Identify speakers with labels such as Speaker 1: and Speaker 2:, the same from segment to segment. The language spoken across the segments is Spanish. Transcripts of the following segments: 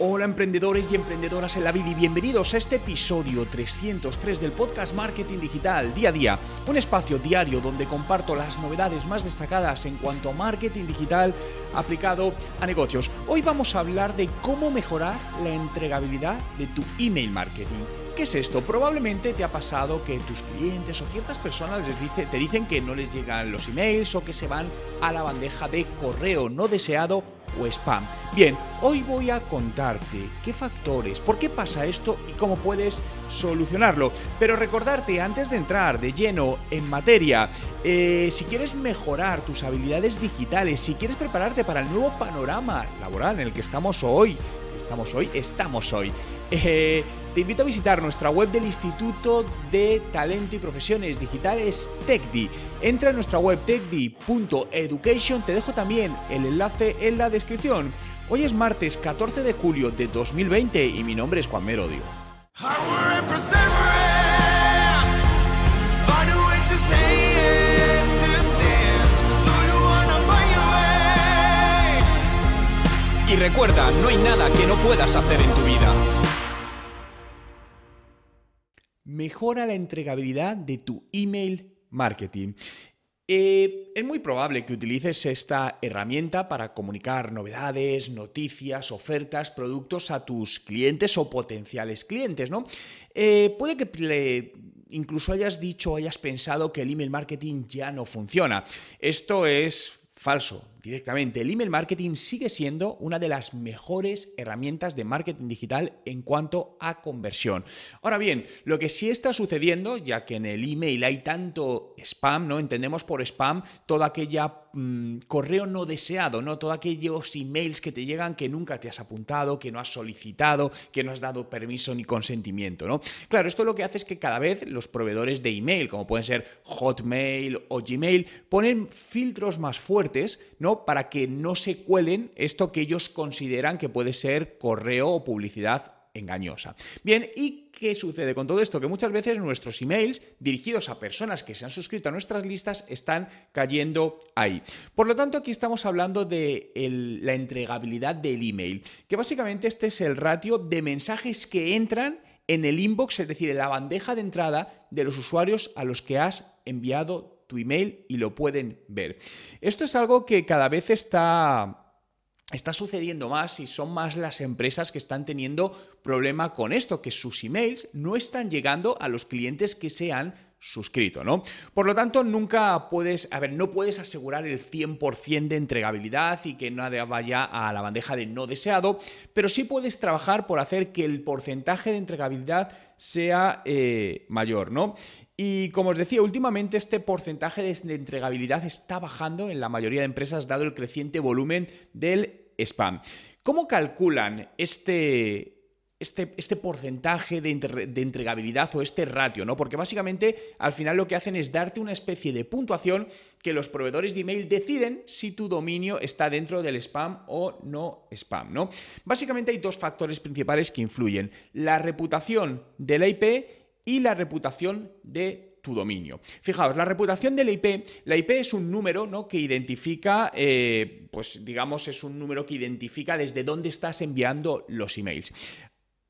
Speaker 1: Hola emprendedores y emprendedoras en la vida y bienvenidos a este episodio 303 del podcast Marketing Digital Día a Día, un espacio diario donde comparto las novedades más destacadas en cuanto a marketing digital aplicado a negocios. Hoy vamos a hablar de cómo mejorar la entregabilidad de tu email marketing. ¿Qué es esto? Probablemente te ha pasado que tus clientes o ciertas personas te dicen que no les llegan los emails o que se van a la bandeja de correo no deseado o spam. Bien, hoy voy a contarte qué factores, por qué pasa esto y cómo puedes solucionarlo. Pero recordarte, antes de entrar de lleno en materia, eh, si quieres mejorar tus habilidades digitales, si quieres prepararte para el nuevo panorama laboral en el que estamos hoy, estamos hoy, estamos hoy. Eh, te invito a visitar nuestra web del Instituto de Talento y Profesiones Digitales TechDi. Entra en nuestra web techdi.education, te dejo también el enlace en la descripción. Hoy es martes 14 de julio de 2020 y mi nombre es Juan Merodio. Y recuerda, no hay nada que no puedas hacer en tu vida. Mejora la entregabilidad de tu email marketing. Eh, es muy probable que utilices esta herramienta para comunicar novedades, noticias, ofertas, productos a tus clientes o potenciales clientes, ¿no? Eh, puede que incluso hayas dicho o hayas pensado que el email marketing ya no funciona. Esto es falso directamente. El email marketing sigue siendo una de las mejores herramientas de marketing digital en cuanto a conversión. Ahora bien, lo que sí está sucediendo, ya que en el email hay tanto spam, ¿no? Entendemos por spam toda aquella mm, correo no deseado, ¿no? Todos aquellos emails que te llegan que nunca te has apuntado, que no has solicitado, que no has dado permiso ni consentimiento, ¿no? Claro, esto lo que hace es que cada vez los proveedores de email, como pueden ser Hotmail o Gmail, ponen filtros más fuertes, ¿no? Para que no se cuelen esto que ellos consideran que puede ser correo o publicidad engañosa. Bien, ¿y qué sucede con todo esto? Que muchas veces nuestros emails dirigidos a personas que se han suscrito a nuestras listas están cayendo ahí. Por lo tanto, aquí estamos hablando de la entregabilidad del email, que básicamente este es el ratio de mensajes que entran en el inbox, es decir, en la bandeja de entrada de los usuarios a los que has enviado tu email y lo pueden ver. Esto es algo que cada vez está está sucediendo más y son más las empresas que están teniendo problema con esto, que sus emails no están llegando a los clientes que se han suscrito, ¿no? Por lo tanto, nunca puedes, a ver, no puedes asegurar el 100% de entregabilidad y que nada vaya a la bandeja de no deseado, pero sí puedes trabajar por hacer que el porcentaje de entregabilidad sea eh, mayor, ¿no? Y como os decía, últimamente este porcentaje de entregabilidad está bajando en la mayoría de empresas dado el creciente volumen del spam. ¿Cómo calculan este, este, este, porcentaje de, entregabilidad o este ratio, ¿no? Porque básicamente al final lo que hacen es darte una especie de puntuación que los proveedores de email deciden si tu dominio está dentro del spam o no spam, ¿no? Básicamente hay dos factores principales que influyen, la reputación de la IP y la reputación de tu dominio. Fijaos, la reputación de la IP, la IP es un número ¿no? que identifica, eh, pues digamos, es un número que identifica desde dónde estás enviando los emails.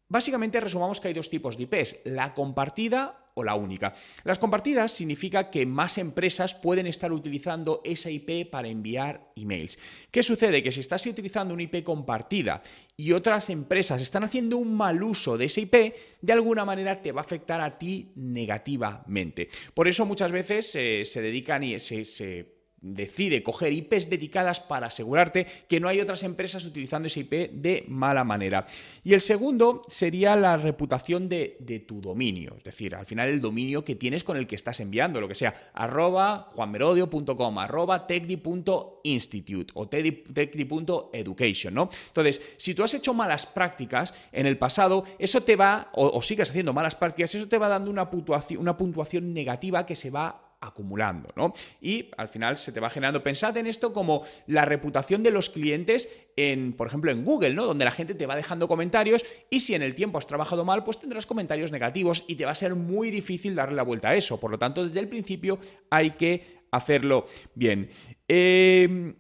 Speaker 1: Básicamente resumamos que hay dos tipos de IPs, la compartida o la única. Las compartidas significa que más empresas pueden estar utilizando esa IP para enviar emails. ¿Qué sucede? Que si estás utilizando una IP compartida y otras empresas están haciendo un mal uso de esa IP, de alguna manera te va a afectar a ti negativamente. Por eso muchas veces eh, se dedican y se decide coger IPs dedicadas para asegurarte que no hay otras empresas utilizando ese IP de mala manera. Y el segundo sería la reputación de, tu dominio, es decir, al final el dominio que tienes con el que estás enviando, lo que sea, arroba juanmerodio.com, arroba tecdi.institute o tecdi.education, ¿no? Entonces, si tú has hecho malas prácticas en el pasado, eso te va, o, sigues haciendo malas prácticas, eso te va dando una puntuación, una puntuación negativa que se va acumulando, ¿no? Y al final se te va generando. Pensad en esto como la reputación de los clientes en, por ejemplo, en Google, ¿no? Donde la gente te va dejando comentarios y si en el tiempo has trabajado mal, pues tendrás comentarios negativos y te va a ser muy difícil darle la vuelta a eso. Por lo tanto, desde el principio hay que hacerlo bien. Eh,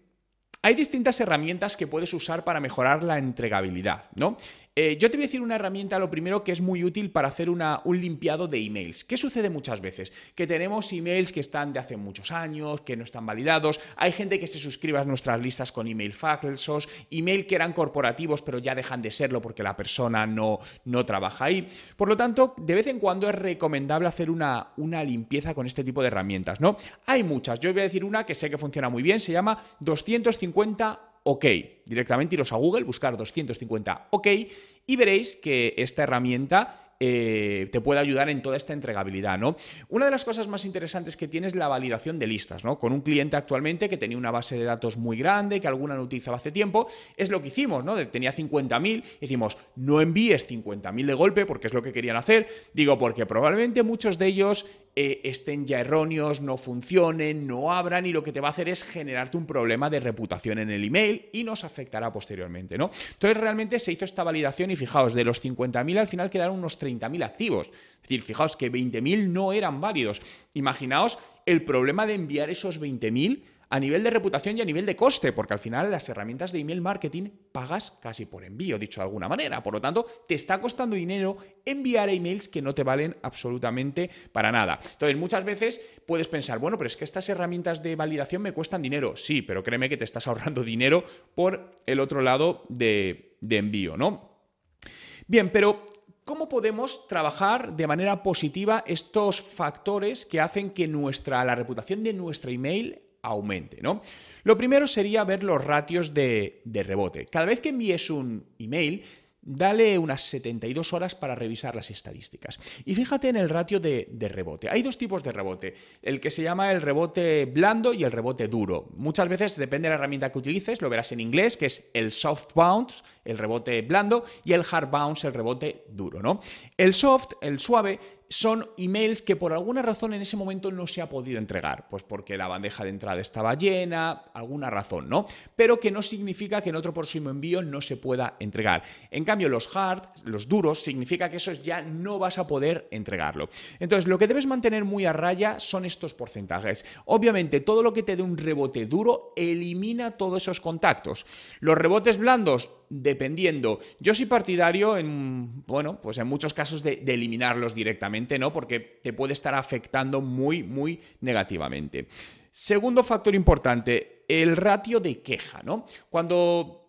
Speaker 1: hay distintas herramientas que puedes usar para mejorar la entregabilidad, ¿no? Eh, yo te voy a decir una herramienta, lo primero, que es muy útil para hacer una, un limpiado de emails. ¿Qué sucede muchas veces? Que tenemos emails que están de hace muchos años, que no están validados. Hay gente que se suscribe a nuestras listas con email falsos, email que eran corporativos pero ya dejan de serlo porque la persona no, no trabaja ahí. Por lo tanto, de vez en cuando es recomendable hacer una, una limpieza con este tipo de herramientas, ¿no? Hay muchas. Yo voy a decir una que sé que funciona muy bien, se llama 250 OK. Directamente iros a Google, buscar 250 OK y veréis que esta herramienta eh, te puede ayudar en toda esta entregabilidad, ¿no? Una de las cosas más interesantes que tiene es la validación de listas, ¿no? Con un cliente actualmente que tenía una base de datos muy grande, que alguna no utilizaba hace tiempo, es lo que hicimos, ¿no? Tenía 50.000, decimos, no envíes 50.000 de golpe porque es lo que querían hacer, digo, porque probablemente muchos de ellos eh, estén ya erróneos, no funcionen, no abran y lo que te va a hacer es generarte un problema de reputación en el email y nos afectará posteriormente, ¿no? Entonces realmente se hizo esta validación y fijaos, de los 50.000 al final quedaron unos 30.000 activos. Es decir, fijaos que 20.000 no eran válidos. Imaginaos el problema de enviar esos 20.000 a nivel de reputación y a nivel de coste, porque al final las herramientas de email marketing pagas casi por envío, dicho de alguna manera. Por lo tanto, te está costando dinero enviar emails que no te valen absolutamente para nada. Entonces, muchas veces puedes pensar, bueno, pero es que estas herramientas de validación me cuestan dinero. Sí, pero créeme que te estás ahorrando dinero por el otro lado de, de envío, ¿no? Bien, pero ¿Cómo podemos trabajar de manera positiva estos factores que hacen que nuestra, la reputación de nuestra email aumente, ¿no? Lo primero sería ver los ratios de, de rebote. Cada vez que envíes un email, Dale unas 72 horas para revisar las estadísticas. Y fíjate en el ratio de, rebote. Hay dos tipos de rebote. El que se llama el rebote blando y el rebote duro. Muchas veces, depende de la herramienta que utilices, lo verás en inglés, que es el soft bounce, el rebote blando, y el hard bounce, el rebote duro, ¿no? El soft, el suave, son emails que por alguna razón en ese momento no se ha podido entregar, pues porque la bandeja de entrada estaba llena, alguna razón, ¿no? Pero que no significa que en otro próximo envío no se pueda entregar. En cambio, los hard, los duros, significa que esos ya no vas a poder entregarlo. Entonces, lo que debes mantener muy a raya son estos porcentajes. Obviamente, todo lo que te dé un rebote duro elimina todos esos contactos. Los rebotes blandos dependiendo. Yo soy partidario en, bueno, pues en muchos casos de, eliminarlos directamente, ¿no? Porque te puede estar afectando muy, muy negativamente. Segundo factor importante, el ratio de queja, ¿no? Cuando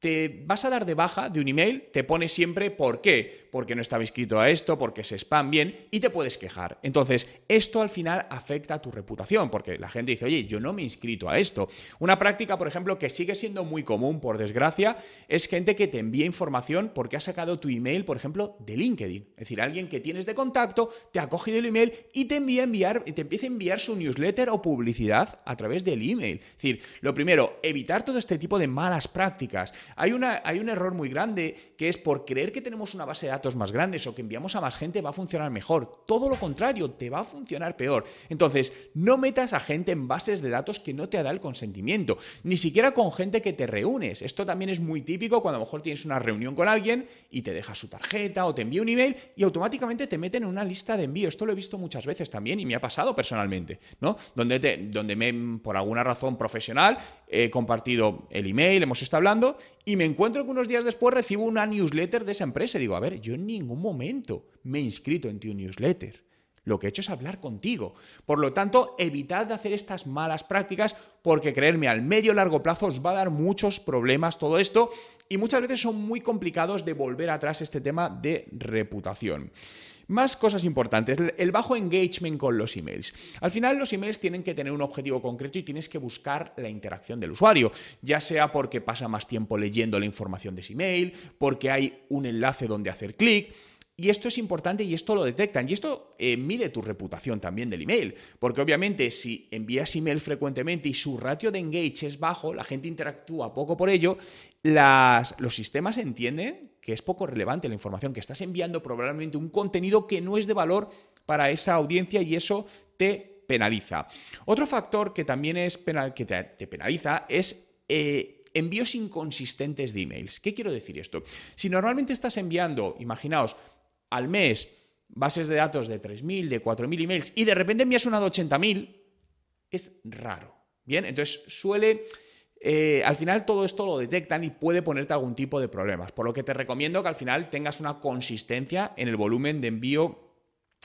Speaker 1: te vas a dar de baja de un email, te pone siempre por qué, porque no estaba inscrito a esto, porque se spam bien y te puedes quejar. Entonces, esto al final afecta a tu reputación, porque la gente dice, oye, yo no me he inscrito a esto. Una práctica, por ejemplo, que sigue siendo muy común, por desgracia, es gente que te envía información porque ha sacado tu email, por ejemplo, de LinkedIn. Es decir, alguien que tienes de contacto, te ha cogido el email y te envía enviar, te empieza a enviar su newsletter o publicidad a través del email. Es decir, lo primero, evitar todo este tipo de malas prácticas. Hay, una, hay un error muy grande que es por creer que tenemos una base de datos más grande o que enviamos a más gente va a funcionar mejor. Todo lo contrario, te va a funcionar peor. Entonces, no metas a gente en bases de datos que no te da el consentimiento, ni siquiera con gente que te reúnes. Esto también es muy típico cuando a lo mejor tienes una reunión con alguien y te deja su tarjeta o te envía un email y automáticamente te meten en una lista de envío. Esto lo he visto muchas veces también y me ha pasado personalmente, ¿no? Donde, te, donde me, por alguna razón profesional, he compartido el email, hemos estado hablando y me encuentro que unos días después recibo una newsletter de esa empresa y digo, a ver, yo en ningún momento me he inscrito en tu newsletter. Lo que he hecho es hablar contigo. Por lo tanto, evitad de hacer estas malas prácticas porque creerme, al medio largo plazo os va a dar muchos problemas todo esto y muchas veces son muy complicados de volver atrás este tema de reputación. Más cosas importantes, el bajo engagement con los emails. Al final los emails tienen que tener un objetivo concreto y tienes que buscar la interacción del usuario, ya sea porque pasa más tiempo leyendo la información de ese email, porque hay un enlace donde hacer clic. Y esto es importante y esto lo detectan. Y esto eh, mide tu reputación también del email. Porque obviamente si envías email frecuentemente y su ratio de engage es bajo, la gente interactúa poco por ello, las, los sistemas entienden que es poco relevante la información que estás enviando, probablemente un contenido que no es de valor para esa audiencia y eso te penaliza. Otro factor que también es que te, penaliza es... Eh, envíos inconsistentes de emails. ¿Qué quiero decir esto? Si normalmente estás enviando, imaginaos, al mes bases de datos de 3.000, de 4.000 emails y de repente envías una de 80.000, es raro. Bien, entonces suele... Eh, al final todo esto lo detectan y puede ponerte algún tipo de problemas, por lo que te recomiendo que al final tengas una consistencia en el volumen de envío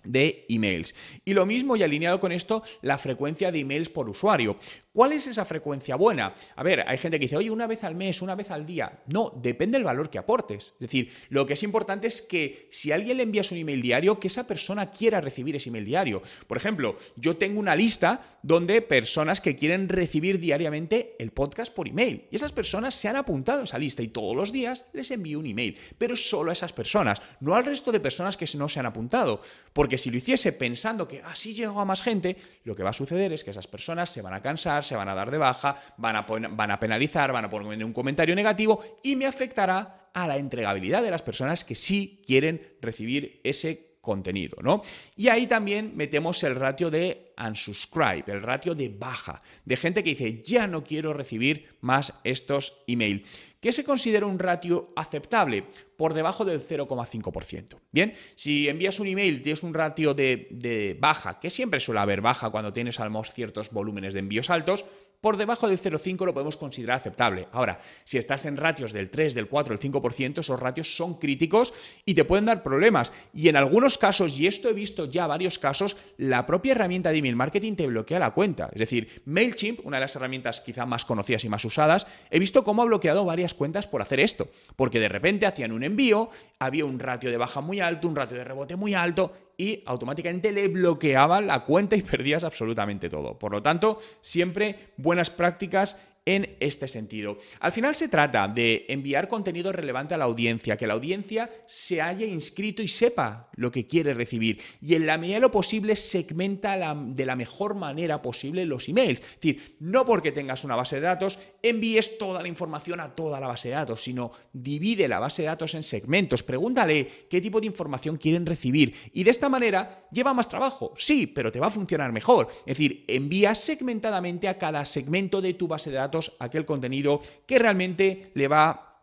Speaker 1: de emails. Y lo mismo y alineado con esto, la frecuencia de emails por usuario. ¿Cuál es esa frecuencia buena? A ver, hay gente que dice, oye, una vez al mes, una vez al día. No, depende del valor que aportes. Es decir, lo que es importante es que si alguien le envías un email diario, que esa persona quiera recibir ese email diario. Por ejemplo, yo tengo una lista donde personas que quieren recibir diariamente el podcast por email. Y esas personas se han apuntado a esa lista y todos los días les envío un email. Pero solo a esas personas, no al resto de personas que no se han apuntado. Porque si lo hiciese pensando que así llego a más gente, lo que va a suceder es que esas personas se van a cansar, se van a dar de baja, van a, van a penalizar, van a poner un comentario negativo y me afectará a la entregabilidad de las personas que sí quieren recibir ese contenido, ¿no? Y ahí también metemos el ratio de unsubscribe, el ratio de baja, de gente que dice, ya no quiero recibir más estos emails. ¿Qué se considera un ratio aceptable? Por debajo del 0,5%. Bien, si envías un email, tienes un ratio de, de, baja, que siempre suele haber baja cuando tienes al menos ciertos volúmenes de envíos altos, por debajo del 0,5 lo podemos considerar aceptable. Ahora, si estás en ratios del 3, del 4, del 5%, esos ratios son críticos y te pueden dar problemas. Y en algunos casos, y esto he visto ya varios casos, la propia herramienta de email marketing te bloquea la cuenta. Es decir, MailChimp, una de las herramientas quizá más conocidas y más usadas, he visto cómo ha bloqueado varias cuentas por hacer esto. Porque de repente hacían un envío, había un ratio de baja muy alto, un ratio de rebote muy alto y automáticamente le bloqueaban la cuenta y perdías absolutamente todo. Por lo tanto, siempre buenas prácticas en este sentido. Al final se trata de enviar contenido relevante a la audiencia, que la audiencia se haya inscrito y sepa lo que quiere recibir. Y en la medida de lo posible segmenta de la mejor manera posible los emails. Es decir, no porque tengas una base de datos envíes toda la información a toda la base de datos, sino divide la base de datos en segmentos. Pregúntale qué tipo de información quieren recibir. Y de esta manera lleva más trabajo, sí, pero te va a funcionar mejor. Es decir, envía segmentadamente a cada segmento de tu base de datos aquel contenido que realmente le va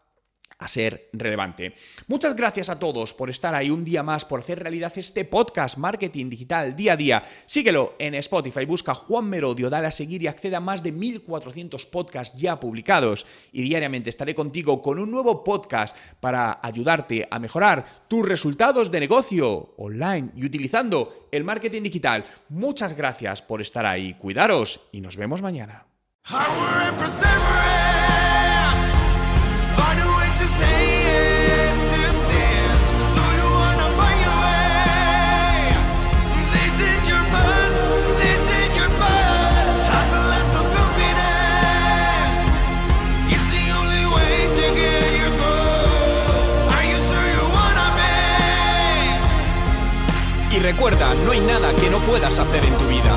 Speaker 1: a ser relevante. Muchas gracias a todos por estar ahí un día más, por hacer realidad este podcast Marketing Digital día a día. Síguelo en Spotify, busca Juan Merodio, dale a seguir y acceda a más de 1400 podcasts ya publicados. Y diariamente estaré contigo con un nuevo podcast para ayudarte a mejorar tus resultados de negocio online y utilizando el marketing digital. Muchas gracias por estar ahí, cuidaros y nos vemos mañana. Y recuerda, no hay nada que no puedas hacer en tu vida.